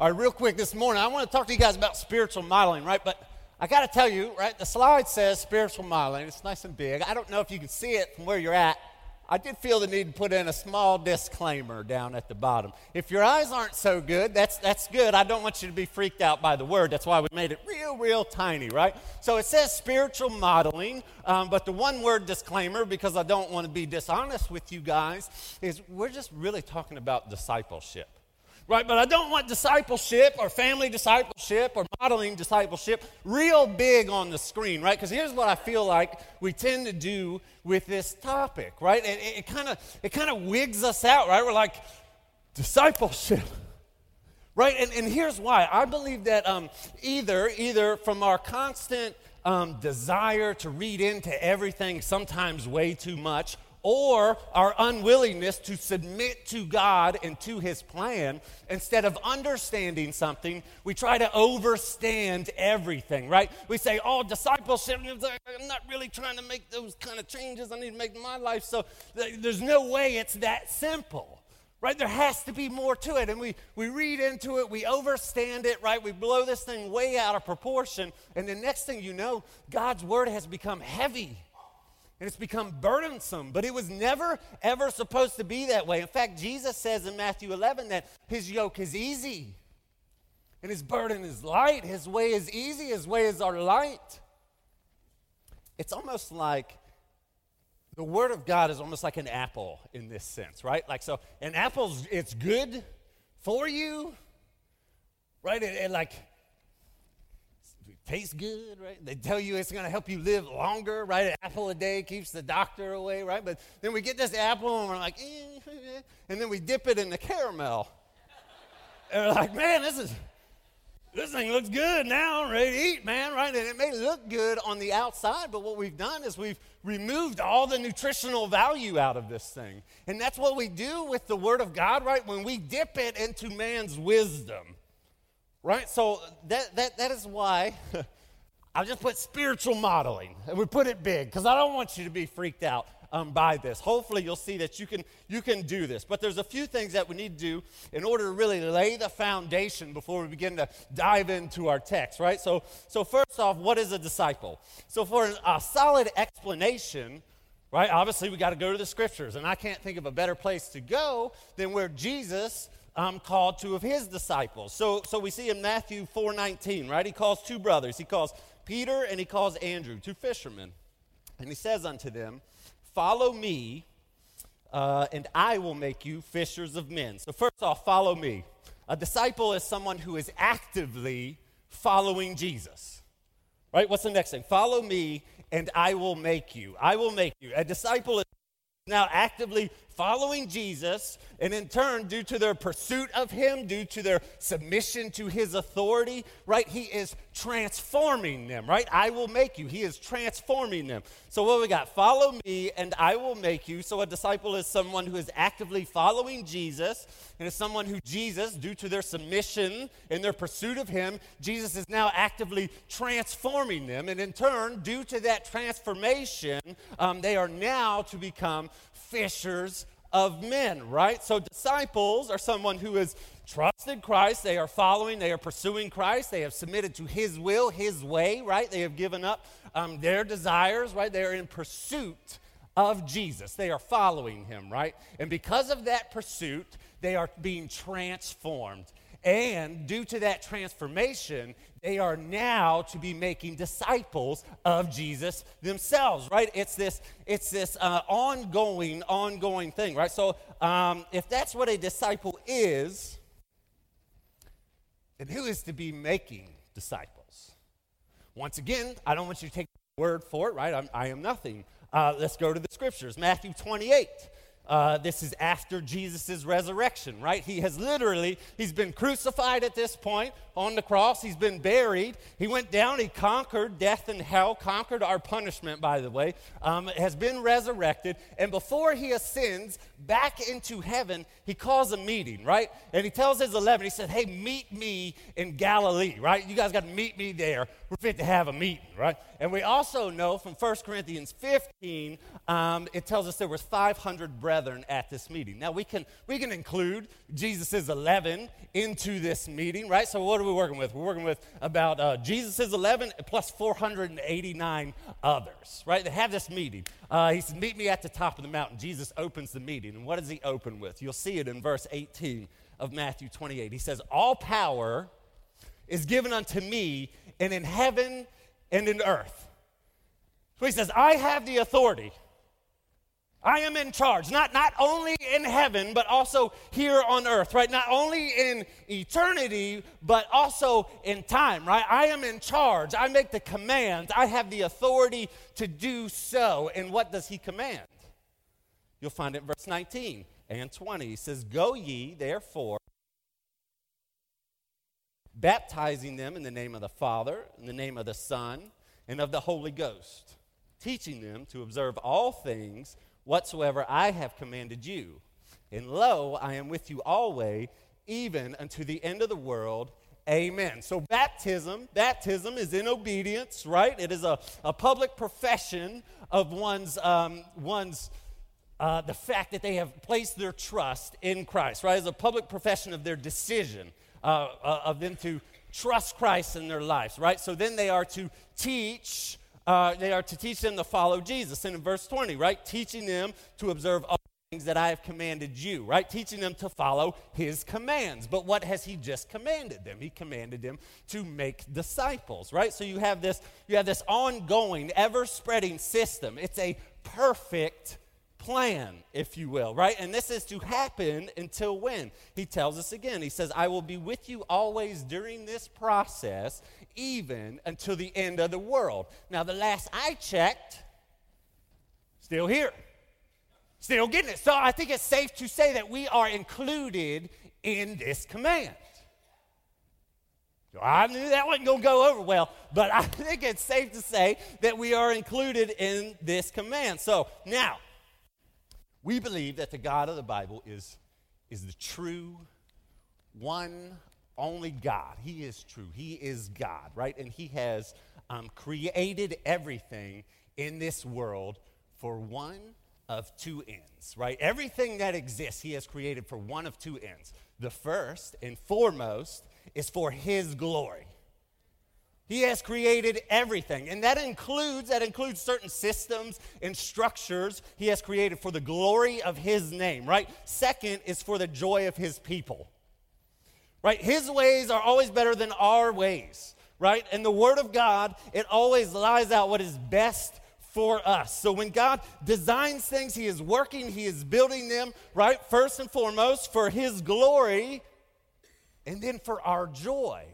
All right, real quick this morning, I want to talk to you guys about spiritual modeling, right? But I got to tell you, right, the slide says spiritual modeling. It's nice and big. I don't know if you can see it from where you're at. I did feel the need to put in a small disclaimer down at the bottom. If your eyes aren't so good, that's, that's good. I don't want you to be freaked out by the word. That's why we made it real, real tiny, right? So it says spiritual modeling, um, but the one word disclaimer, because I don't want to be dishonest with you guys, is we're just really talking about discipleship right? But I don't want discipleship or family discipleship or modeling discipleship real big on the screen, right? Because here's what I feel like we tend to do with this topic, right? it kind of it kind of wigs us out, right? We're like discipleship. Right, and, and here's why. I believe that um, either, either from our constant um, desire to read into everything, sometimes way too much, or our unwillingness to submit to God and to His plan. Instead of understanding something, we try to overstand everything, right? We say, oh, discipleship, I'm not really trying to make those kind of changes I need to make in my life, so there's no way it's that simple. Right? There has to be more to it. And we, we read into it, we overstand it, right? We blow this thing way out of proportion. And the next thing you know, God's word has become heavy and it's become burdensome. But it was never, ever supposed to be that way. In fact, Jesus says in Matthew 11 that his yoke is easy and his burden is light. His way is easy, his ways are light. It's almost like the word of God is almost like an apple in this sense, right? Like, so an apple's, it's good for you, right? And, and like, tastes good, right? They tell you it's going to help you live longer, right? An apple a day keeps the doctor away, right? But then we get this apple and we're like, eh, and then we dip it in the caramel. And we're like, man, this is this thing looks good now, I'm ready to eat, man, right? And it may look good on the outside, but what we've done is we've removed all the nutritional value out of this thing. And that's what we do with the Word of God, right? When we dip it into man's wisdom. Right? So that, that, that is why I'll just put spiritual modeling. And we put it big because I don't want you to be freaked out um, by this. Hopefully, you'll see that you can, you can do this. But there's a few things that we need to do in order to really lay the foundation before we begin to dive into our text, right? So, so first off, what is a disciple? So, for a solid explanation, right, obviously, we got to go to the scriptures. And I can't think of a better place to go than where Jesus um, called two of his disciples. So, so we see in Matthew 4:19, right? He calls two brothers. He calls Peter and he calls Andrew, two fishermen. And he says unto them, Follow me, uh, and I will make you fishers of men. So, first off, follow me. A disciple is someone who is actively following Jesus. Right? What's the next thing? Follow me, and I will make you. I will make you. A disciple is now actively following Jesus, and in turn, due to their pursuit of Him, due to their submission to His authority, right, He is transforming them, right? I will make you. He is transforming them. So, what we got? Follow me, and I will make you. So, a disciple is someone who is actively following Jesus, and is someone who Jesus, due to their submission and their pursuit of Him, Jesus is now actively transforming them. And in turn, due to that transformation, um, they are now to become fishers of men, right? So disciples are someone who has trusted Christ, they are following, they are pursuing Christ, they have submitted to his will, his way, right? They have given up um, their desires, right? They are in pursuit of Jesus. They are following him, right? And because of that pursuit, they are being transformed. And due to that transformation, they are now to be making disciples of Jesus themselves, right? It's this, it's this uh, ongoing, ongoing thing, right? So um, if that's what a disciple is, then who is to be making disciples? Once again, I don't want you to take word for it, right? I'm, I am nothing. Uh, let's go to the scriptures. Matthew 28. Uh, this is after Jesus' resurrection, right? He has literally, he's been crucified at this point on the cross. He's been buried. He went down. He conquered death and hell, conquered our punishment, by the way, um, has been resurrected. And before he ascends back into heaven, he calls a meeting, right? And he tells his 11, he said, hey, meet me in Galilee, right? You guys got to meet me there. We're fit to have a meeting, right? And we also know from 1 Corinthians 15, um, it tells us there was 500 brethren at this meeting. Now, we can, we can include Jesus' 11 into this meeting, right? So, what are we working with? We're working with about uh, Jesus' 11 plus 489 others, right? They have this meeting. Uh, he says, Meet me at the top of the mountain. Jesus opens the meeting. And what does he open with? You'll see it in verse 18 of Matthew 28. He says, All power is given unto me, and in heaven and in earth. So he says, I have the authority. I am in charge, not, not only in heaven, but also here on earth, right? Not only in eternity, but also in time, right? I am in charge. I make the commands. I have the authority to do so. And what does he command? You'll find it in verse 19 and 20. He says, Go ye, therefore, baptizing them in the name of the Father, in the name of the Son, and of the Holy Ghost, teaching them to observe all things whatsoever I have commanded you. And lo, I am with you always, even unto the end of the world. Amen. So, baptism, baptism is in obedience, right? It is a, a public profession of one's, um, one's uh, the fact that they have placed their trust in Christ, right? As a public profession of their decision, uh, uh, of them to trust Christ in their lives, right? So then they are to teach uh, they are to teach them to follow Jesus. And in verse 20, right? Teaching them to observe all things that I have commanded you, right? Teaching them to follow his commands. But what has he just commanded them? He commanded them to make disciples, right? So you have this, you have this ongoing, ever-spreading system. It's a perfect plan, if you will, right? And this is to happen until when? He tells us again. He says, I will be with you always during this process, even until the end of the world. Now, the last I checked, still here, still getting it. So I think it's safe to say that we are included in this command. I knew that wasn't going to go over well, but I think it's safe to say that we are included in this command. So now, we believe that the God of the Bible is, is the true, one, only God. He is true. He is God, right? And He has um, created everything in this world for one of two ends, right? Everything that exists, He has created for one of two ends. The first and foremost is for His glory. He has created everything. And that includes that includes certain systems and structures he has created for the glory of his name, right? Second is for the joy of his people. Right? His ways are always better than our ways, right? And the word of God, it always lies out what is best for us. So when God designs things, he is working, he is building them, right? First and foremost for his glory and then for our joy.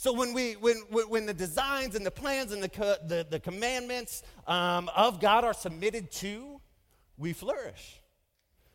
So when we when when the designs and the plans and the the, the commandments um, of God are submitted to, we flourish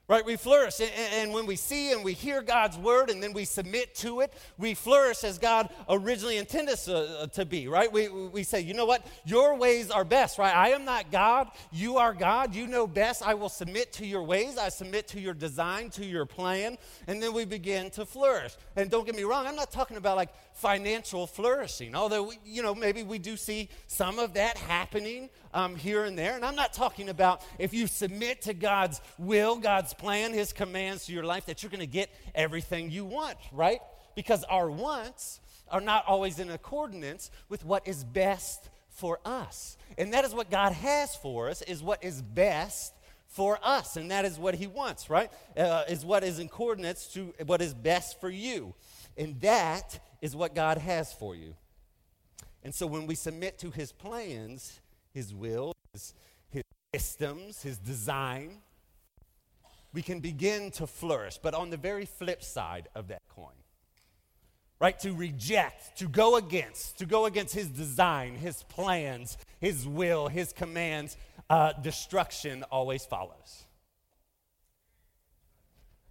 right? We flourish. And, when we see and we hear God's word and then we submit to it, we flourish as God originally intended us uh, to be, right? We, we say, you know what? Your ways are best, right? I am not God. You are God. You know best. I will submit to your ways. I submit to your design, to your plan. And then we begin to flourish. And don't get me wrong, I'm not talking about like financial flourishing, although, we, you know, maybe we do see some of that happening um, here and there. And I'm not talking about if you submit to God's will, God's plan, His commands to your life, that you're going to get everything you want, right? Because our wants are not always in accordance with what is best for us. And that is what God has for us, is what is best for us. And that is what He wants, right? Uh, is what is in coordinates to what is best for you. And that is what God has for you. And so when we submit to His plans, his will, his, his systems, his design, we can begin to flourish. But on the very flip side of that coin, right, to reject, to go against, to go against his design, his plans, his will, his commands, uh, destruction always follows.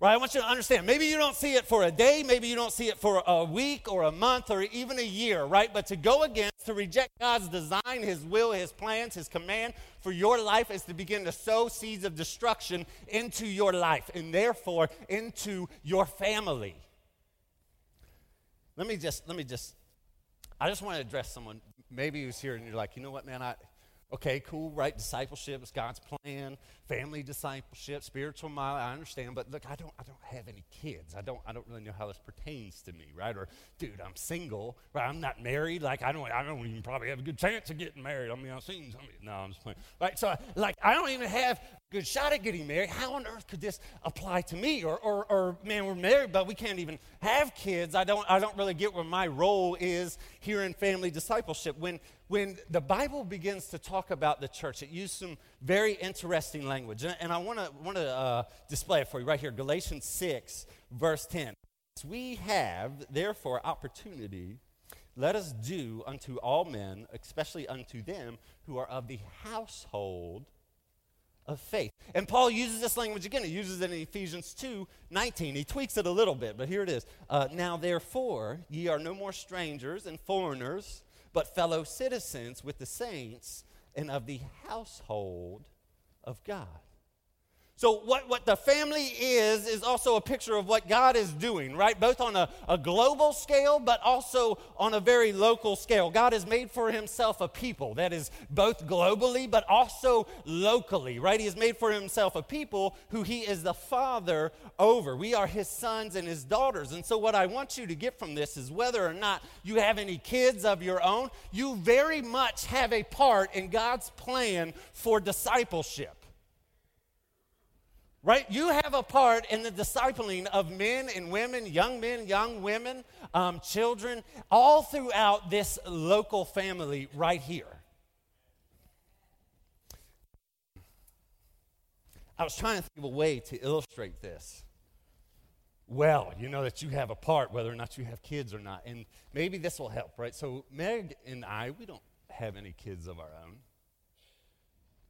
Right? I want you to understand. Maybe you don't see it for a day, maybe you don't see it for a week or a month or even a year, right? But to go against, to reject God's design, His will, His plans, His command for your life is to begin to sow seeds of destruction into your life and therefore into your family. Let me just, let me just, I just want to address someone. Maybe who's here and you're like, you know what, man, I, Okay, cool, right? Discipleship is God's plan. Family discipleship, spiritual mile, I understand. But look, I don't, I don't have any kids. I don't, I don't really know how this pertains to me, right? Or, dude, I'm single, right? I'm not married. Like, I don't, I don't even probably have a good chance of getting married. I mean, I've seen some. No, I'm just playing. Right? So, like, I don't even have a good shot at getting married. How on earth could this apply to me? Or, or, or, man, we're married, but we can't even have kids. I don't, I don't really get where my role is here in family discipleship. When, when the Bible begins to talk about the church, it uses some very interesting language. And, and I want to want to uh, display it for you right here Galatians 6, verse 10. We have, therefore, opportunity. Let us do unto all men, especially unto them who are of the household of faith. And Paul uses this language again. He uses it in Ephesians 2 19. He tweaks it a little bit, but here it is. Uh, now, therefore, ye are no more strangers and foreigners, but fellow citizens with the saints and of the household of God. So, what, what the family is, is also a picture of what God is doing, right? Both on a, a global scale, but also on a very local scale. God has made for himself a people that is both globally, but also locally, right? He has made for himself a people who he is the father over. We are his sons and his daughters. And so, what I want you to get from this is whether or not you have any kids of your own, you very much have a part in God's plan for discipleship right? You have a part in the discipling of men and women, young men, young women, um, children, all throughout this local family right here. I was trying to think of a way to illustrate this. Well, you know that you have a part, whether or not you have kids or not. And maybe this will help, right? So, Meg and I, we don't have any kids of our own.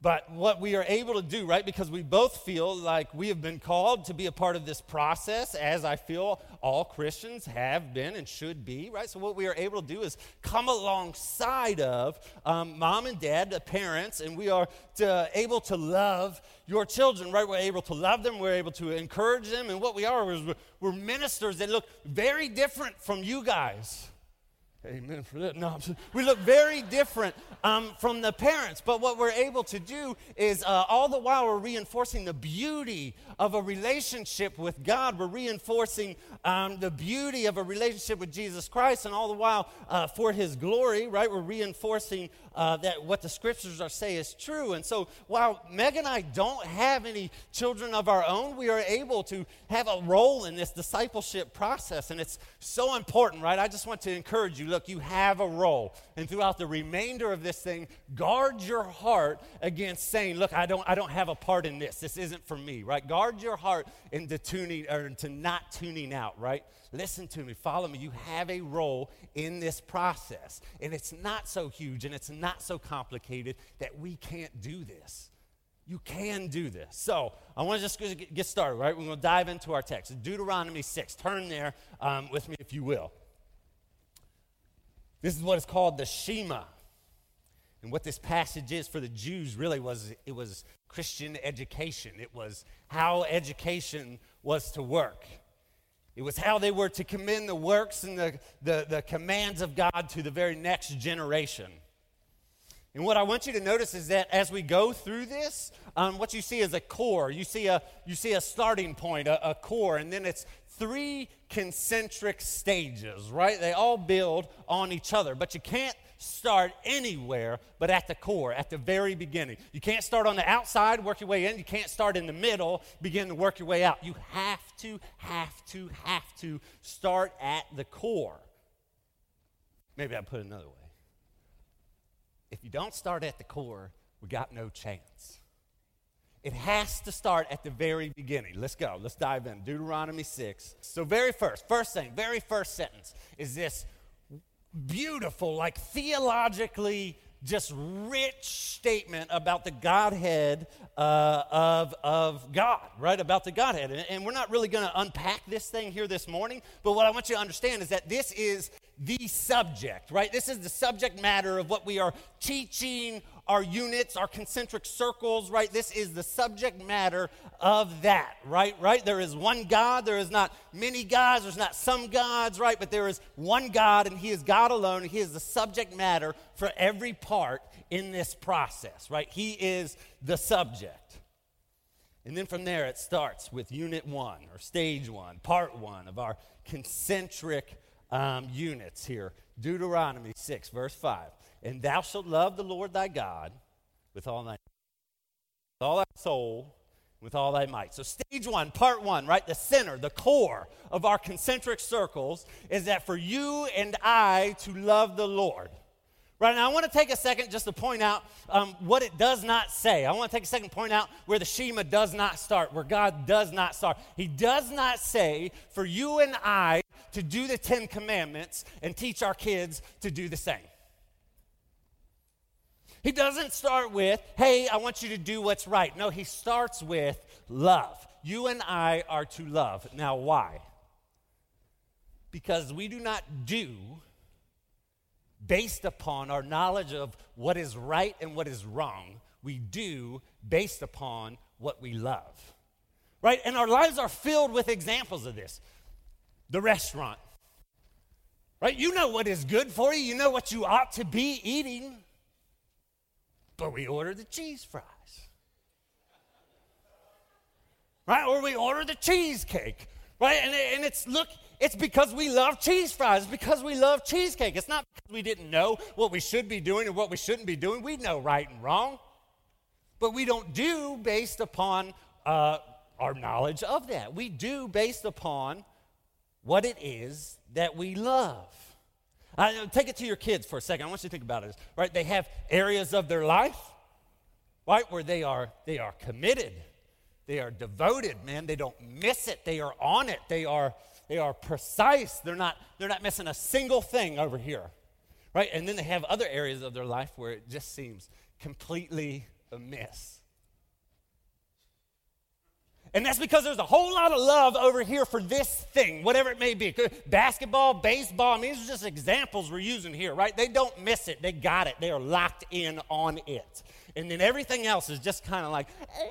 But what we are able to do, right, because we both feel like we have been called to be a part of this process, as I feel all Christians have been and should be, right? So, what we are able to do is come alongside of um, mom and dad, the parents, and we are to, able to love your children, right? We're able to love them, we're able to encourage them, and what we are is we're, we're ministers that look very different from you guys. Amen for that. No, we look very different um, from the parents, but what we're able to do is uh, all the while we're reinforcing the beauty of a relationship with God. We're reinforcing um, the beauty of a relationship with Jesus Christ, and all the while uh, for His glory, right? We're reinforcing uh, that what the scriptures are say is true. And so while Meg and I don't have any children of our own, we are able to have a role in this discipleship process, and it's so important, right? I just want to encourage you look, you have a role. And throughout the remainder of this thing, guard your heart against saying, look, I don't, I don't have a part in this. This isn't for me, right? Guard your heart into tuning or into not tuning out, right? Listen to me, follow me. You have a role in this process. And it's not so huge and it's not so complicated that we can't do this. You can do this. So I want to just get started, right? We're going to dive into our text. Deuteronomy 6. Turn there um, with me, if you will. This is what is called the Shema. And what this passage is for the Jews really was it was Christian education. It was how education was to work. It was how they were to commend the works and the, the, the commands of God to the very next generation. And what I want you to notice is that as we go through this, um, what you see is a core. You see a, you see a starting point, a, a core, and then it's three concentric stages, right? They all build on each other, but you can't start anywhere but at the core, at the very beginning. You can't start on the outside, work your way in. You can't start in the middle, begin to work your way out. You have to, have to, have to start at the core. Maybe I put it another way. If you don't start at the core, we got no chance. It has to start at the very beginning. Let's go. Let's dive in. Deuteronomy 6. So, very first, first thing, very first sentence is this beautiful, like theologically just rich statement about the Godhead uh, of, of God, right? About the Godhead. And, and we're not really going to unpack this thing here this morning, but what I want you to understand is that this is the subject, right? This is the subject matter of what we are teaching our units, our concentric circles, right? This is the subject matter of that, right? Right? There is one God. There is not many gods. There's not some gods, right? But there is one God, and He is God alone. And He is the subject matter for every part in this process, right? He is the subject. And then from there, it starts with unit one or stage one, part one of our concentric um, units here. Deuteronomy 6, verse 5. And thou shalt love the Lord thy God with all thy, with all thy soul, with all thy might. So, stage one, part one, right? The center, the core of our concentric circles is that for you and I to love the Lord. Right now, I want to take a second just to point out um, what it does not say. I want to take a second to point out where the Shema does not start, where God does not start. He does not say for you and I to do the Ten Commandments and teach our kids to do the same. He doesn't start with, hey, I want you to do what's right. No, he starts with love. You and I are to love. Now, why? Because we do not do based upon our knowledge of what is right and what is wrong. We do based upon what we love. Right? And our lives are filled with examples of this. The restaurant. Right? You know what is good for you, you know what you ought to be eating. But we order the cheese fries. Right? Or we order the cheesecake. Right? And, and it's, look, it's because we love cheese fries. It's because we love cheesecake. It's not because we didn't know what we should be doing and what we shouldn't be doing. We know right and wrong. But we don't do based upon uh, our knowledge of that. We do based upon what it is that we love. Uh, take it to your kids for a second. I want you to think about it. Right? They have areas of their life, right, where they are they are committed, they are devoted. Man, they don't miss it. They are on it. They are they are precise. They're not they're not missing a single thing over here, right? And then they have other areas of their life where it just seems completely amiss. And that's because there's a whole lot of love over here for this thing, whatever it may be. Basketball, baseball, I mean, these are just examples we're using here, right? They don't miss it. They got it. They are locked in on it. And then everything else is just kind of like, eh.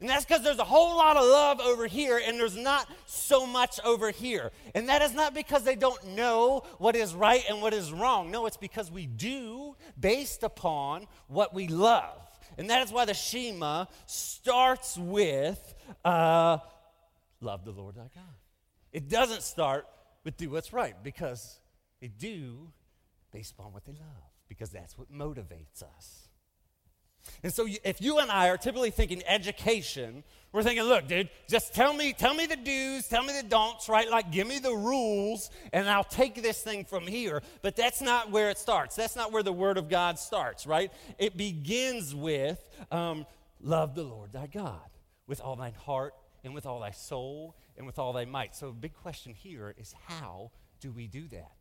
And that's because there's a whole lot of love over here and there's not so much over here. And that is not because they don't know what is right and what is wrong. No, it's because we do based upon what we love. And that is why the Shema starts with uh, love the Lord thy God. It doesn't start with do what's right because they do based upon what they love, because that's what motivates us. And so if you and I are typically thinking education, we're thinking, look, dude, just tell me, tell me the do's, tell me the don'ts, right? Like give me the rules and I'll take this thing from here. But that's not where it starts. That's not where the word of God starts, right? It begins with um, love the Lord thy God with all thine heart and with all thy soul and with all thy might. So, big question here is how do we do that?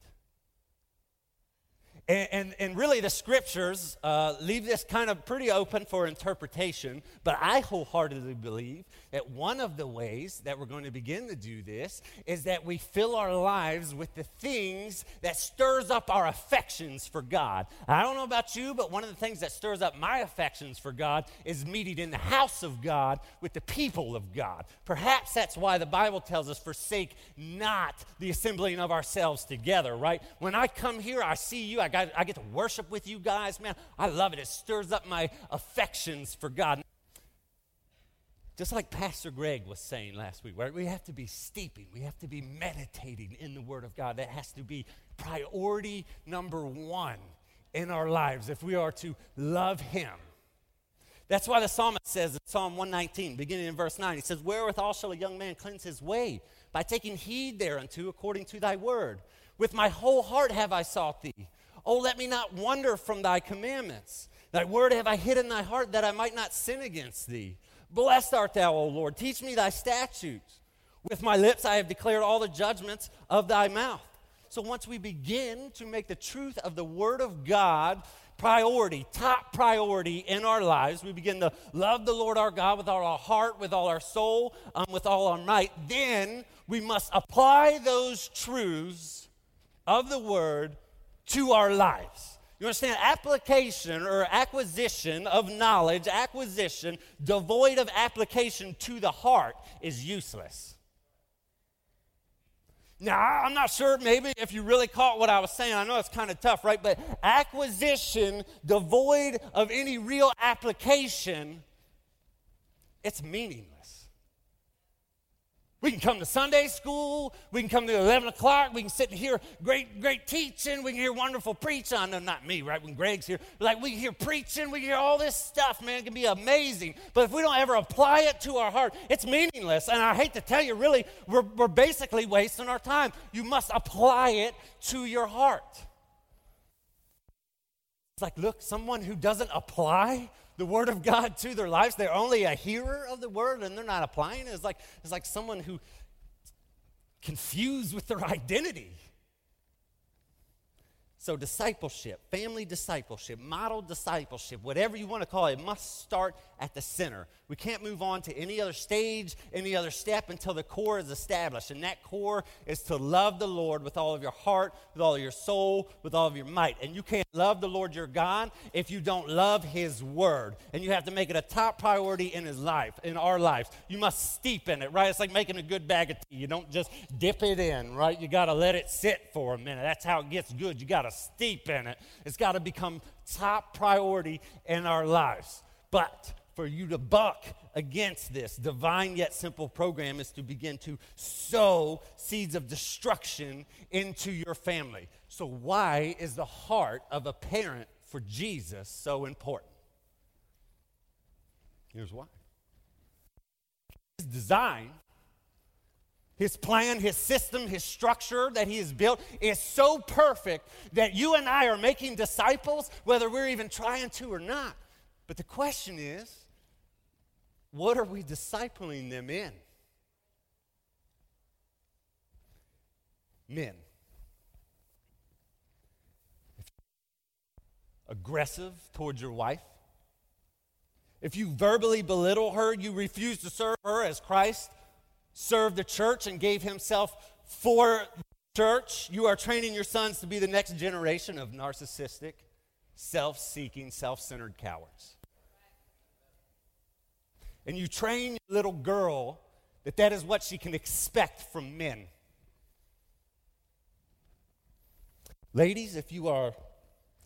And, and, and, really, the scriptures uh, leave this kind of pretty open for interpretation, but I wholeheartedly believe that one of the ways that we're going to begin to do this is that we fill our lives with the things that stirs up our affections for God. I don't know about you, but one of the things that stirs up my affections for God is meeting in the house of God with the people of God. Perhaps that's why the Bible tells us, forsake not the assembling of ourselves together, right? When I come here, I see you, I, got, I get to worship with you guys, man. I love it. It stirs up my affections for God. Just like Pastor Greg was saying last week, right? We have to be steeping, we have to be meditating in the Word of God. That has to be priority number one in our lives if we are to love Him. That's why the psalmist says in Psalm 119, beginning in verse 9, he says, Wherewithal shall a young man cleanse his way? By taking heed thereunto according to thy word. With my whole heart have I sought thee. Oh, let me not wander from thy commandments. Thy word have I hid in thy heart that I might not sin against thee. Blessed art thou, O Lord. Teach me thy statutes. With my lips I have declared all the judgments of thy mouth. So once we begin to make the truth of the Word of God priority, top priority in our lives, we begin to love the Lord our God with all our heart, with all our soul, um, with all our might, then we must apply those truths of the Word to our lives. You understand? Application or acquisition of knowledge, acquisition devoid of application to the heart is useless. Now, I'm not sure maybe if you really caught what I was saying. I know it's kind of tough, right? But acquisition devoid of any real application, it's meaningless. We can come to Sunday school. We can come to 11 o'clock. We can sit and hear great, great teaching. We can hear wonderful preaching. I know not me, right? When Greg's here, like we hear preaching. We hear all this stuff, man. It can be amazing. But if we don't ever apply it to our heart, it's meaningless. And I hate to tell you, really, we're, we're basically wasting our time. You must apply it to your heart. It's like, look, someone who doesn't apply the word of God to their lives. They're only a hearer of the word and they're not applying it. It's like, it's like someone who confused with their identity. So, discipleship, family discipleship, model discipleship, whatever you want to call it, must start at the center. We can't move on to any other stage, any other step until the core is established. And that core is to love the Lord with all of your heart, with all of your soul, with all of your might. And you can't love the Lord your God if you don't love His Word. And you have to make it a top priority in His life, in our lives. You must steep in it, right? It's like making a good bag of tea. You don't just dip it in, right? You got to let it sit for a minute. That's how it gets good. You got to steep in it. It's got to become top priority in our lives. But for you to buck against this divine yet simple program is to begin to sow seeds of destruction into your family. So, why is the heart of a parent for Jesus so important? Here's why His design, his plan, his system, his structure that he has built is so perfect that you and I are making disciples, whether we're even trying to or not. But the question is, what are we discipling them in? Men. Aggressive towards your wife. If you verbally belittle her, you refuse to serve her as Christ served the church and gave himself for the church, you are training your sons to be the next generation of narcissistic, self seeking, self centered cowards and you train your little girl that that is what she can expect from men. Ladies, if you are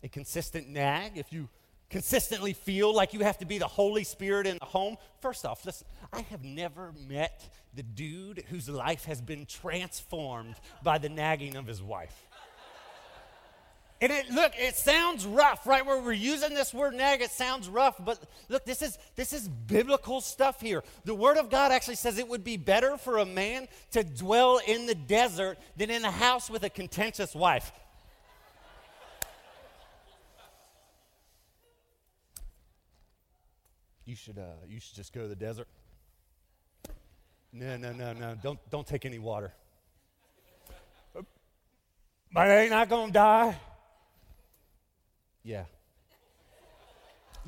a consistent nag, if you consistently feel like you have to be the Holy Spirit in the home, first off, listen, I have never met the dude whose life has been transformed by the nagging of his wife. And it, look, it sounds rough, right? Where we're using this word nag, it sounds rough, but look, this is this is biblical stuff here. The Word of God actually says it would be better for a man to dwell in the desert than in a house with a contentious wife. You should, uh, you should just go to the desert. No, no, no, no. Don't, don't take any water. But I ain't not gonna die. Yeah.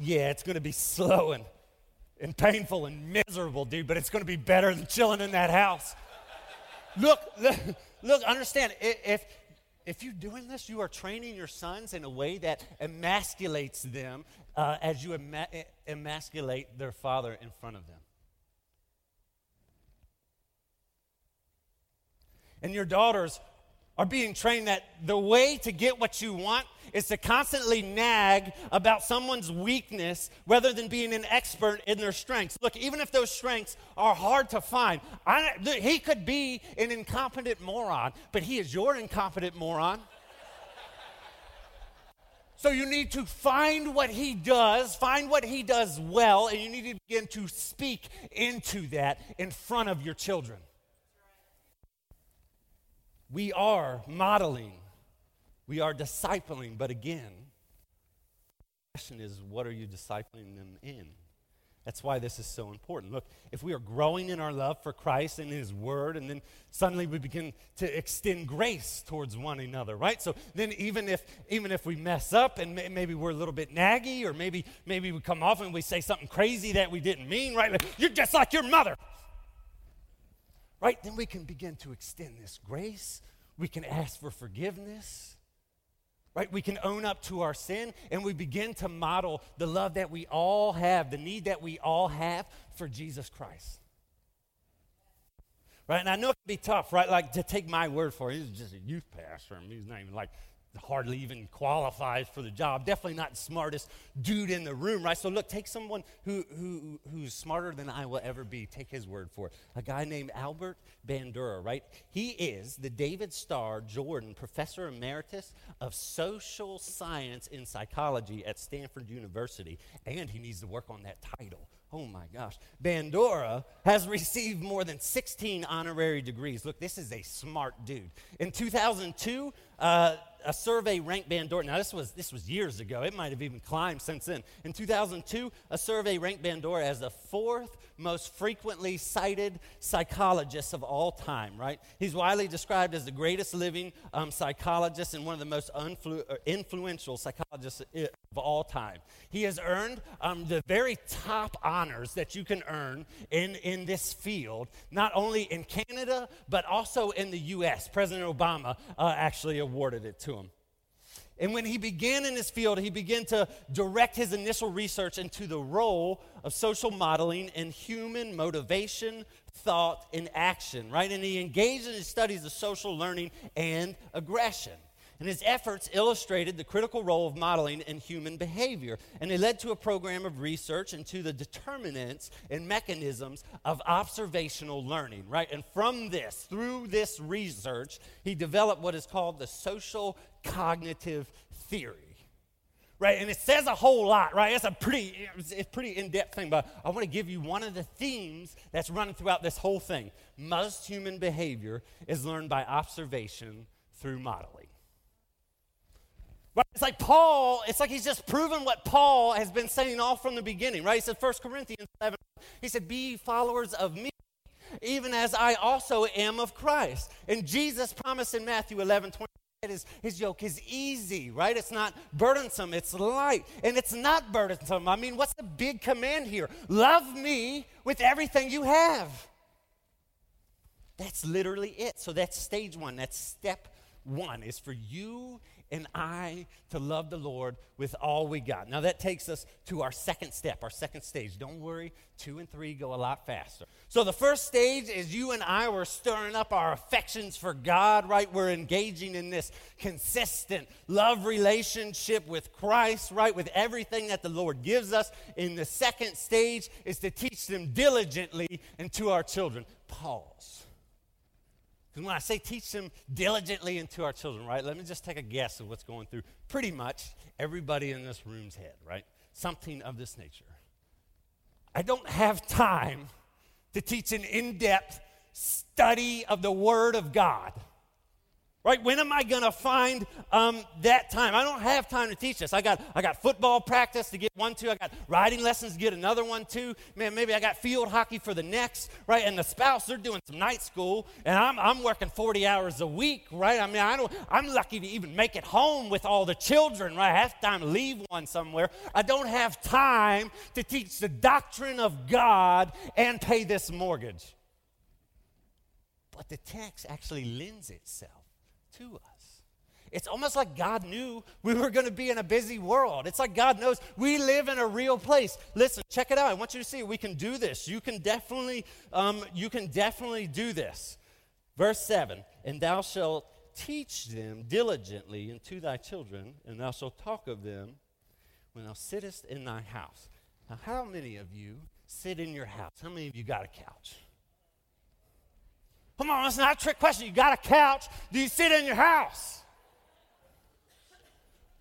Yeah, it's going to be slow and, and painful and miserable, dude, but it's going to be better than chilling in that house. look, look, look, understand, if, if you're doing this, you are training your sons in a way that emasculates them uh, as you ema- emasculate their father in front of them. And your daughters are being trained that the way to get what you want is to constantly nag about someone's weakness rather than being an expert in their strengths. Look, even if those strengths are hard to find, I, he could be an incompetent moron, but he is your incompetent moron. So you need to find what he does, find what he does well, and you need to begin to speak into that in front of your children. We are modeling, we are discipling, but again, the question is what are you discipling them in? That's why this is so important. Look, if we are growing in our love for Christ and His Word, and then suddenly we begin to extend grace towards one another, right? So then, even if even if we mess up and may, maybe we're a little bit naggy, or maybe maybe we come off and we say something crazy that we didn't mean, right? Like, You're just like your mother right? Then we can begin to extend this grace. We can ask for forgiveness, right? We can own up to our sin and we begin to model the love that we all have, the need that we all have for Jesus Christ. Right? And I know it can be tough, right? Like to take my word for it. He's just a youth pastor. He's not even like hardly even qualifies for the job. Definitely not the smartest dude in the room, right? So look, take someone who, who, who's smarter than I will ever be. Take his word for it. A guy named Albert Bandura, right? He is the David Starr Jordan Professor Emeritus of Social Science in Psychology at Stanford University, and he needs to work on that title. Oh my gosh. Bandura has received more than 16 honorary degrees. Look, this is a smart dude. In 2002, uh, a survey ranked Bandura. Now, this was, this was years ago. It might have even climbed since then. In 2002, a survey ranked Bandura as the fourth most frequently cited psychologist of all time, right? He's widely described as the greatest living um, psychologist and one of the most influ- uh, influential psychologists of all time. He has earned um, the very top honors that you can earn in, in this field, not only in Canada, but also in the U.S. President Obama uh, actually awarded it to him. And when he began in this field, he began to direct his initial research into the role of social modeling in human motivation, thought, and action, right? And he engaged in his studies of social learning and aggression. And his efforts illustrated the critical role of modeling in human behavior. And they led to a program of research into the determinants and mechanisms of observational learning, right? And from this, through this research, he developed what is called the social cognitive theory. Right, and it says a whole lot, right? It's a pretty, it's a pretty in-depth thing, but I want to give you one of the themes that's running throughout this whole thing. Most human behavior is learned by observation through modeling. Right? It's like Paul, it's like he's just proven what Paul has been saying all from the beginning, right? He said, 1 Corinthians 11, he said, Be followers of me, even as I also am of Christ. And Jesus promised in Matthew 11, 20, his, his yoke is easy, right? It's not burdensome, it's light. And it's not burdensome. I mean, what's the big command here? Love me with everything you have. That's literally it. So that's stage one. That's step one, is for you and I to love the Lord with all we got. Now, that takes us to our second step, our second stage. Don't worry, two and three go a lot faster. So, the first stage is you and I were stirring up our affections for God, right? We're engaging in this consistent love relationship with Christ, right? With everything that the Lord gives us. In the second stage is to teach them diligently and to our children. Pause. When I say teach them diligently into our children, right, let me just take a guess of what's going through pretty much everybody in this room's head, right? Something of this nature. I don't have time to teach an in depth study of the Word of God. Right? When am I going to find um, that time? I don't have time to teach this. I got, I got football practice to get one, two. I got riding lessons to get another one, two. Man, maybe I got field hockey for the next, right? And the spouse, they're doing some night school, and I'm, I'm working 40 hours a week, right? I mean, I don't, I'm lucky to even make it home with all the children, right? I have time to leave one somewhere. I don't have time to teach the doctrine of God and pay this mortgage. But the text actually lends itself to us. It's almost like God knew we were going to be in a busy world. It's like God knows we live in a real place. Listen, check it out. I want you to see we can do this. You can definitely, um, you can definitely do this. Verse seven, and thou shalt teach them diligently unto thy children, and thou shalt talk of them when thou sittest in thy house. Now, how many of you sit in your house? How many of you got a couch? Come on, it's not a trick question. You got a couch. Do you sit in your house?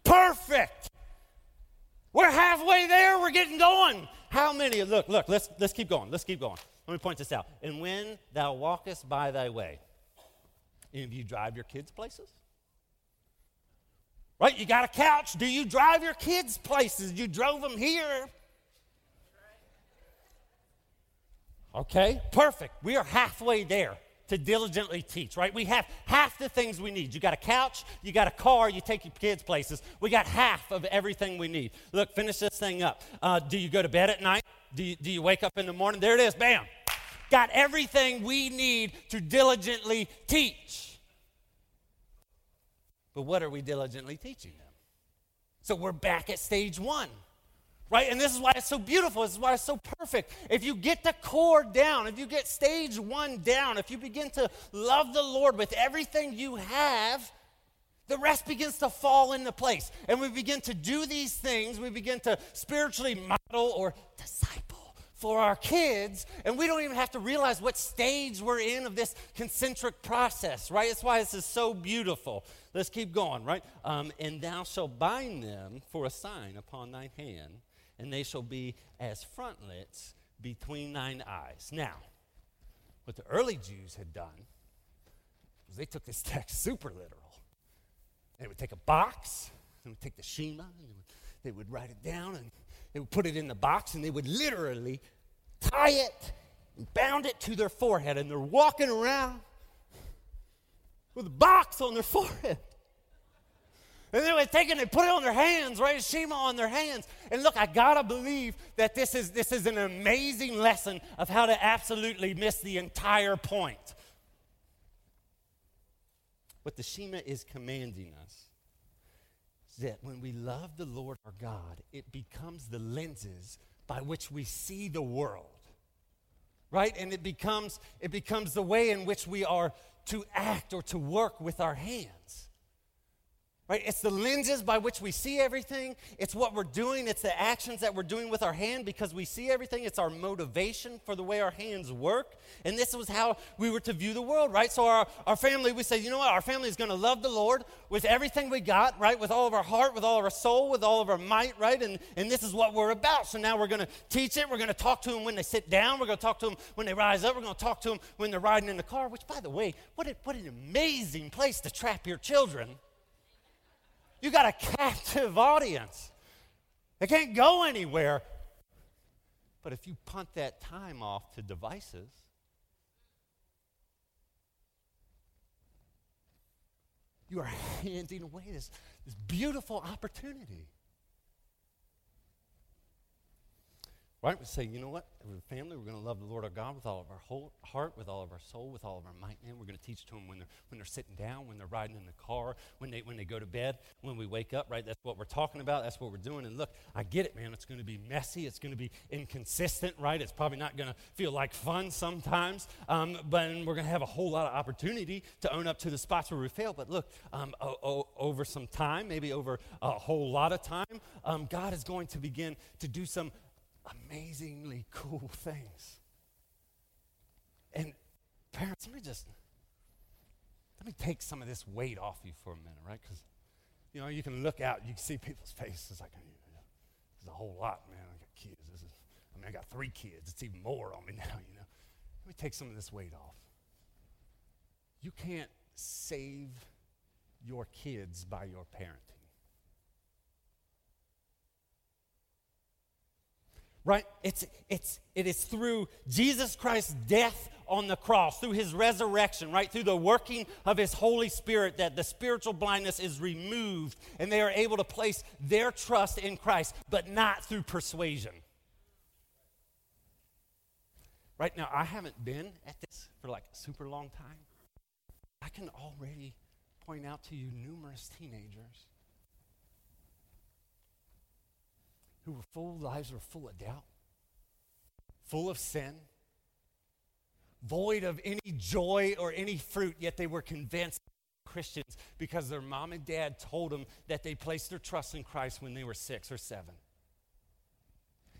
Perfect. We're halfway there. We're getting going. How many? Look, look, let's, let's keep going. Let's keep going. Let me point this out. And when thou walkest by thy way, any of you drive your kids places? Right? You got a couch. Do you drive your kids places? You drove them here. Okay, perfect. We are halfway there to diligently teach, right? We have half the things we need. You got a couch, you got a car, you take your kids places. We got half of everything we need. Look, finish this thing up. Uh, do you go to bed at night? Do you, do you wake up in the morning? There it is, bam. Got everything we need to diligently teach. But what are we diligently teaching them? So we're back at stage one right? And this is why it's so beautiful. This is why it's so perfect. If you get the core down, if you get stage one down, if you begin to love the Lord with everything you have, the rest begins to fall into place. And we begin to do these things, we begin to spiritually model or disciple for our kids, and we don't even have to realize what stage we're in of this concentric process, right? That's why this is so beautiful. Let's keep going, right? Um, and thou shalt bind them for a sign upon thine hand, and they shall be as frontlets between thine eyes. Now, what the early Jews had done was they took this text super literal. They would take a box, they would take the Shema, and they would, they would write it down, and they would put it in the box, and they would literally tie it and bound it to their forehead, and they're walking around with a box on their forehead. And they would take it and put it on their hands, right? Shema on their hands. And look, I gotta believe that this is this is an amazing lesson of how to absolutely miss the entire point. What the Shema is commanding us is that when we love the Lord our God, it becomes the lenses by which we see the world. Right? And it becomes it becomes the way in which we are to act or to work with our hands. Right? It's the lenses by which we see everything. It's what we're doing. It's the actions that we're doing with our hand because we see everything. It's our motivation for the way our hands work. And this was how we were to view the world, right? So our, our family, we say, you know what? Our family is going to love the Lord with everything we got, right? With all of our heart, with all of our soul, with all of our might, right? And, and this is what we're about. So now we're going to teach it. We're going to talk to them when they sit down. We're going to talk to them when they rise up. We're going to talk to them when they're riding in the car, which, by the way, what, a, what an amazing place to trap your children you got a captive audience. They can't go anywhere. But if you punt that time off to devices, you are handing away this, this beautiful opportunity. Right? We say, you know what? As a family, we're going to love the Lord our God with all of our whole heart, with all of our soul, with all of our might. Man, we're going to teach to them when they're, when they're sitting down, when they're riding in the car, when they, when they go to bed, when we wake up, right? That's what we're talking about. That's what we're doing. And look, I get it, man. It's going to be messy. It's going to be inconsistent, right? It's probably not going to feel like fun sometimes. Um, but we're going to have a whole lot of opportunity to own up to the spots where we fail. But look, um, o- o- over some time, maybe over a whole lot of time, um, God is going to begin to do some amazingly cool things. And parents, let me just let me take some of this weight off you for a minute, right? Because you know you can look out, you can see people's faces like, there's a whole lot, man. I got kids. This is, I mean, I got three kids. It's even more on me now, you know. Let me take some of this weight off. You can't save your kids by your parenting. Right? It's, it's, it is through Jesus Christ's death on the cross, through his resurrection, right? Through the working of his Holy Spirit that the spiritual blindness is removed and they are able to place their trust in Christ, but not through persuasion. Right now, I haven't been at this for like a super long time. I can already point out to you numerous teenagers who were full, lives were full of doubt, full of sin, void of any joy or any fruit, yet they were convinced Christians because their mom and dad told them that they placed their trust in Christ when they were six or seven.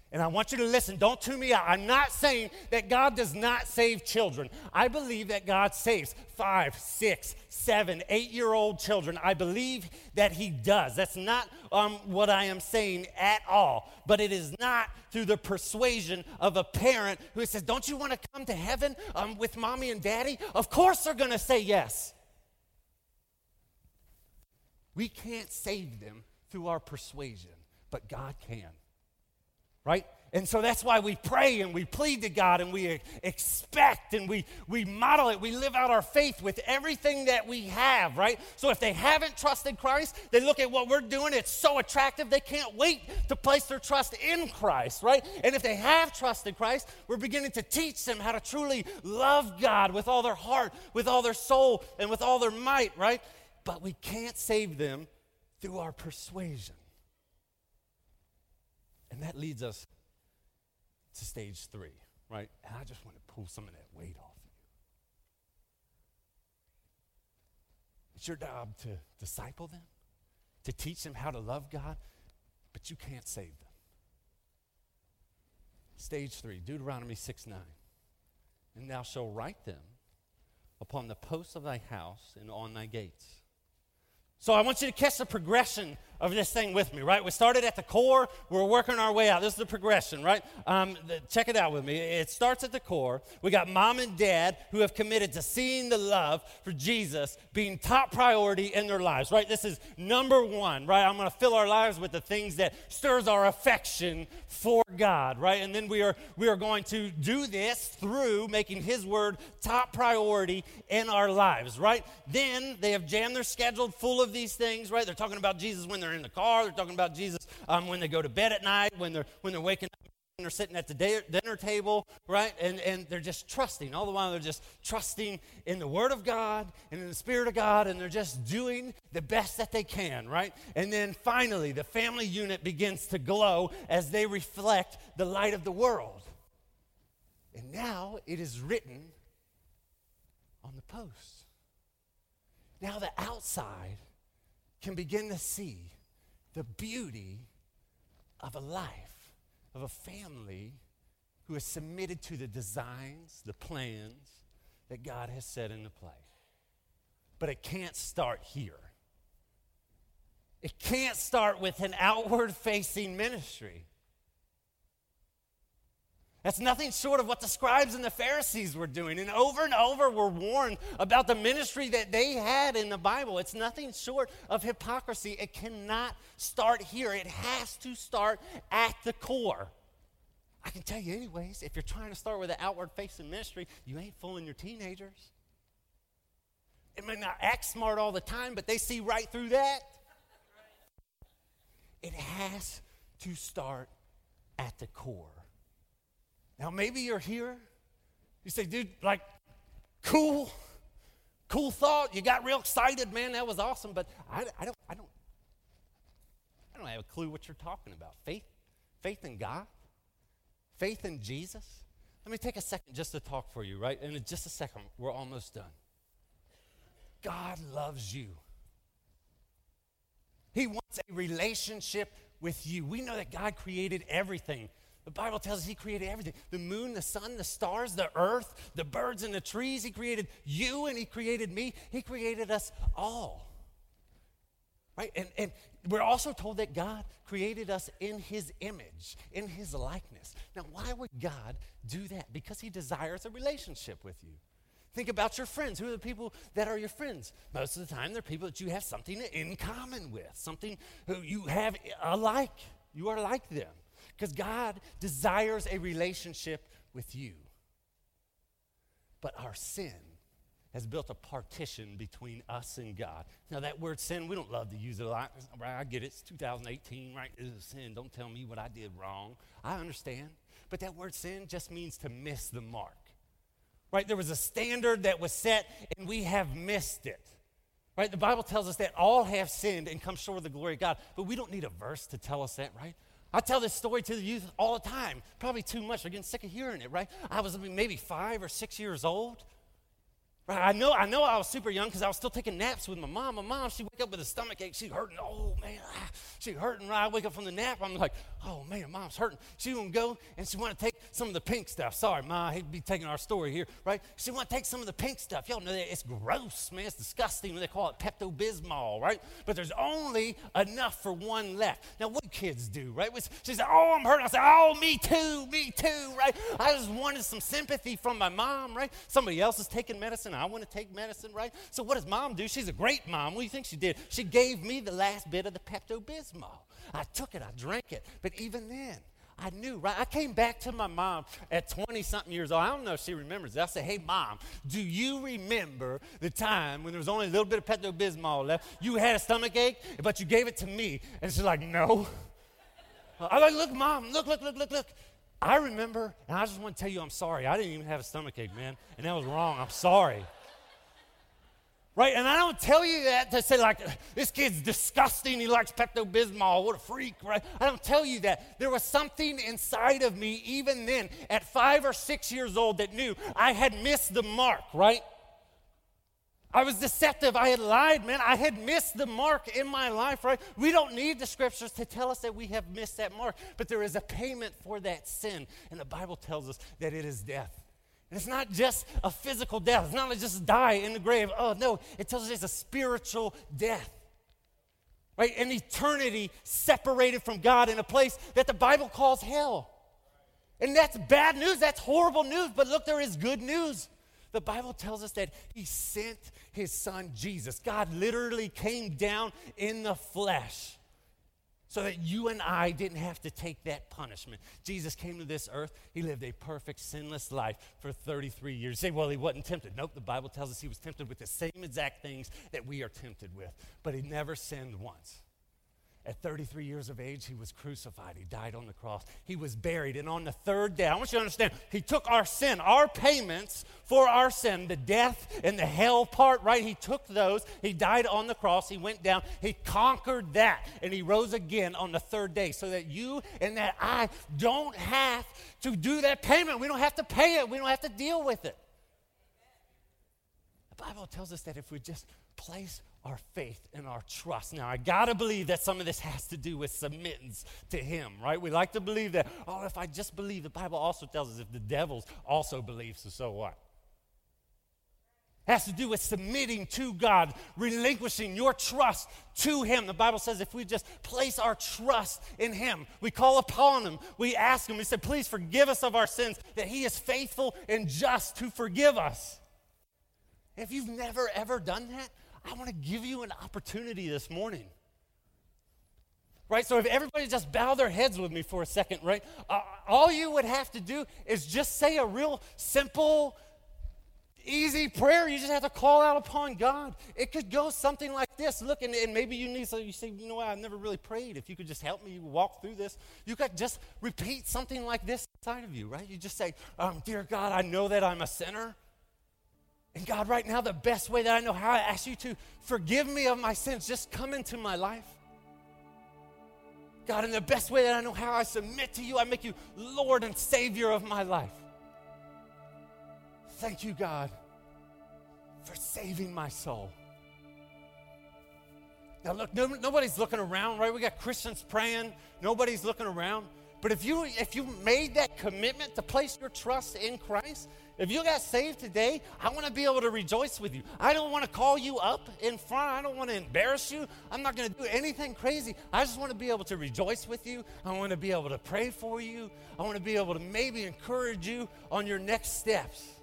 And I want you to listen. Don't tune me out. I'm not saying that God does not save children. I believe that God saves five, six, seven, eight year old children. I believe that He does. That's not um, what I am saying at all. But it is not through the persuasion of a parent who says, Don't you want to come to heaven um, with mommy and daddy? Of course they're going to say yes. We can't save them through our persuasion, but God can right? And so that's why we pray and we plead to God and we expect and we, we model it. We live out our faith with everything that we have, right? So if they haven't trusted Christ, they look at what we're doing. It's so attractive, they can't wait to place their trust in Christ, right? And if they have trusted Christ, we're beginning to teach them how to truly love God with all their heart, with all their soul, and with all their might, right? but we can't save them through our persuasion. And that leads us to stage three, right? And I just want to pull some of that weight off of you. It's your job to disciple them, to teach them how to love God, but you can't save them. Stage three, Deuteronomy 6 9. And thou shalt write them upon the posts of thy house and on thy gates. So I want you to catch the progression of this thing with me, right? We started at the core, we're working our way out. This is the progression, right? Um, the, check it out with me. It starts at the core. We got mom and dad who have committed to seeing the love for Jesus being top priority in their lives, right? This is number one, right? I'm going to fill our lives with the things that stirs our affection for God, right? And then we are we are going to do this through making His Word top priority in our lives, right? Then they have jammed their schedule full of these things, right? They're talking about Jesus when they're they're in the car. They're talking about Jesus um, when they go to bed at night, when they're, when they're waking up, when they're sitting at the dinner table, right? And, and they're just trusting. All the while, they're just trusting in the Word of God and in the Spirit of God, and they're just doing the best that they can, right? And then finally, the family unit begins to glow as they reflect the light of the world. And now it is written on the post. Now the outside can begin to see the beauty of a life, of a family who is submitted to the designs, the plans that God has set into play. But it can't start here. It can't start with an outward facing ministry. That's nothing short of what the scribes and the Pharisees were doing. And over and over, we're warned about the ministry that they had in the Bible. It's nothing short of hypocrisy. It cannot start here, it has to start at the core. I can tell you, anyways, if you're trying to start with an outward facing ministry, you ain't fooling your teenagers. It may not act smart all the time, but they see right through that. It has to start at the core. Now, maybe you're here. You say, dude, like, cool, cool thought. You got real excited, man. That was awesome. But I, I don't, I don't, I don't have a clue what you're talking about. Faith, faith in God, faith in Jesus. Let me take a second just to talk for you, right? And in just a second, we're almost done. God loves you. He wants a relationship with you. We know that God created everything. The Bible tells us He created everything the moon, the sun, the stars, the earth, the birds, and the trees. He created you and He created me. He created us all. Right? And, and we're also told that God created us in His image, in His likeness. Now, why would God do that? Because He desires a relationship with you. Think about your friends. Who are the people that are your friends? Most of the time, they're people that you have something in common with, something who you have alike. You are like them because God desires a relationship with you. But our sin has built a partition between us and God. Now, that word sin, we don't love to use it a lot. I get it. It's 2018, right? It's a sin. Don't tell me what I did wrong. I understand. But that word sin just means to miss the mark. Right? There was a standard that was set, and we have missed it. Right? The Bible tells us that all have sinned and come short of the glory of God. But we don't need a verse to tell us that, right? I tell this story to the youth all the time, probably too much. They're getting sick of hearing it, right? I was maybe five or six years old. Right? I know, I know I was super young because I was still taking naps with my mom. My mom, she wake up with a stomach ache. She's hurting. Oh, man. Ah, she hurting. Right? I wake up from the nap. I'm like, oh, man, mom's hurting. She to go and she want to take some of the pink stuff. Sorry, ma, I hate to be taking our story here, right? She want to take some of the pink stuff. Y'all know that it's gross, man. It's disgusting. They call it Pepto-Bismol, right? But there's only enough for one left. Now, what kids do, right? She said, oh, I'm hurting. I said, oh, me too, me too, right? I just wanted some sympathy from my mom, right? Somebody else is taking medicine. I want to take medicine, right? So what does mom do? She's a great mom. What do you think she did? She gave me the last bit of the Pepto Bismol. I took it, I drank it. But even then, I knew, right? I came back to my mom at 20 something years old. I don't know if she remembers. it. I said, Hey, mom, do you remember the time when there was only a little bit of Pepto Bismol left? You had a stomach ache, but you gave it to me. And she's like, No. I'm like, Look, mom, look, look, look, look, look. I remember, and I just want to tell you I'm sorry. I didn't even have a stomach ache, man. And that was wrong. I'm sorry. Right? And I don't tell you that to say, like, this kid's disgusting. He likes Pepto Bismol. What a freak, right? I don't tell you that. There was something inside of me, even then, at five or six years old, that knew I had missed the mark, right? I was deceptive. I had lied, man. I had missed the mark in my life, right? We don't need the scriptures to tell us that we have missed that mark, but there is a payment for that sin. And the Bible tells us that it is death. And it's not just a physical death, it's not just die in the grave. Oh, no, it tells us it's a spiritual death. Right? An eternity separated from God in a place that the Bible calls hell. And that's bad news, that's horrible news, but look, there is good news. The Bible tells us that He sent His Son Jesus. God literally came down in the flesh so that you and I didn't have to take that punishment. Jesus came to this earth. He lived a perfect, sinless life for 33 years. Say, well, he wasn't tempted. Nope, the Bible tells us he was tempted with the same exact things that we are tempted with, but he never sinned once. At 33 years of age, he was crucified. He died on the cross. He was buried. And on the third day, I want you to understand, he took our sin, our payments for our sin, the death and the hell part, right? He took those. He died on the cross. He went down. He conquered that. And he rose again on the third day so that you and that I don't have to do that payment. We don't have to pay it. We don't have to deal with it. The Bible tells us that if we just place our faith and our trust. Now, I got to believe that some of this has to do with submittance to Him, right? We like to believe that, oh, if I just believe, the Bible also tells us if the devils also believe, so so what? It has to do with submitting to God, relinquishing your trust to Him. The Bible says if we just place our trust in Him, we call upon Him, we ask Him, we say, please forgive us of our sins, that He is faithful and just to forgive us. If you've never ever done that, I want to give you an opportunity this morning. Right? So if everybody just bow their heads with me for a second, right? Uh, all you would have to do is just say a real simple, easy prayer. You just have to call out upon God. It could go something like this. Look, and, and maybe you need, so you say, you know what, I've never really prayed. If you could just help me walk through this, you could just repeat something like this inside of you, right? You just say, um, Dear God, I know that I'm a sinner. And God, right now, the best way that I know how, I ask you to forgive me of my sins. Just come into my life. God, in the best way that I know how, I submit to you. I make you Lord and Savior of my life. Thank you, God, for saving my soul. Now, look, no, nobody's looking around, right? We got Christians praying, nobody's looking around. But if you if you made that commitment to place your trust in Christ, if you got saved today, I want to be able to rejoice with you. I don't want to call you up in front. I don't want to embarrass you. I'm not going to do anything crazy. I just want to be able to rejoice with you. I want to be able to pray for you. I want to be able to maybe encourage you on your next steps.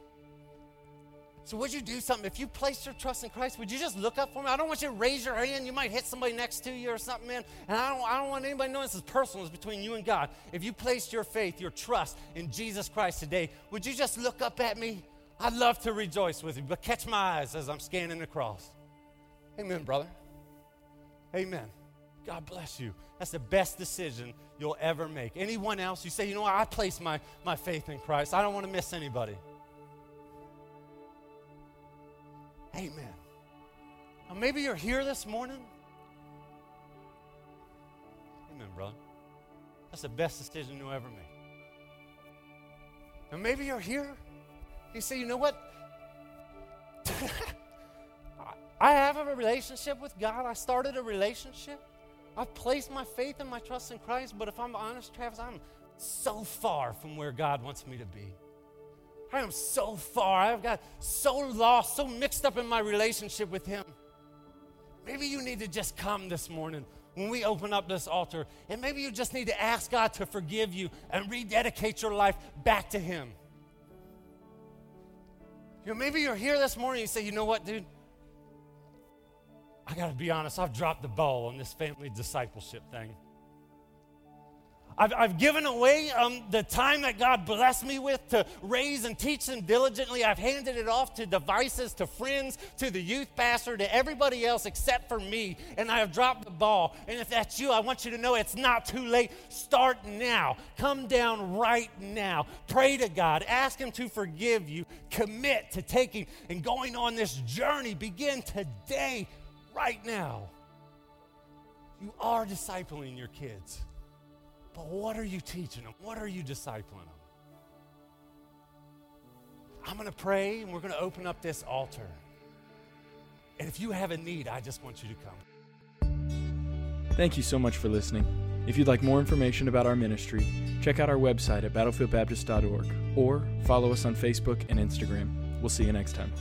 So would you do something? If you placed your trust in Christ, would you just look up for me? I don't want you to raise your hand. You might hit somebody next to you or something, man. And I don't, I don't want anybody knowing this is personal. It's between you and God. If you placed your faith, your trust in Jesus Christ today, would you just look up at me? I'd love to rejoice with you, but catch my eyes as I'm scanning the cross. Amen, brother. Amen. God bless you. That's the best decision you'll ever make. Anyone else, you say, you know what, I place my, my faith in Christ. I don't want to miss anybody. Amen. Now, maybe you're here this morning. Amen, brother. That's the best decision you'll ever made. And maybe you're here. You say, you know what? I have a relationship with God. I started a relationship. I've placed my faith and my trust in Christ, but if I'm honest, Travis, I'm so far from where God wants me to be. I am so far. I've got so lost, so mixed up in my relationship with Him. Maybe you need to just come this morning when we open up this altar, and maybe you just need to ask God to forgive you and rededicate your life back to Him. You know, maybe you're here this morning and you say, you know what, dude? I got to be honest, I've dropped the ball on this family discipleship thing. I've, I've given away um, the time that God blessed me with to raise and teach them diligently. I've handed it off to devices, to friends, to the youth pastor, to everybody else except for me, and I have dropped the ball. And if that's you, I want you to know it's not too late. Start now. Come down right now. Pray to God. Ask Him to forgive you. Commit to taking and going on this journey. Begin today, right now. You are discipling your kids. But what are you teaching them? What are you discipling them? I'm going to pray and we're going to open up this altar. And if you have a need, I just want you to come. Thank you so much for listening. If you'd like more information about our ministry, check out our website at battlefieldbaptist.org or follow us on Facebook and Instagram. We'll see you next time.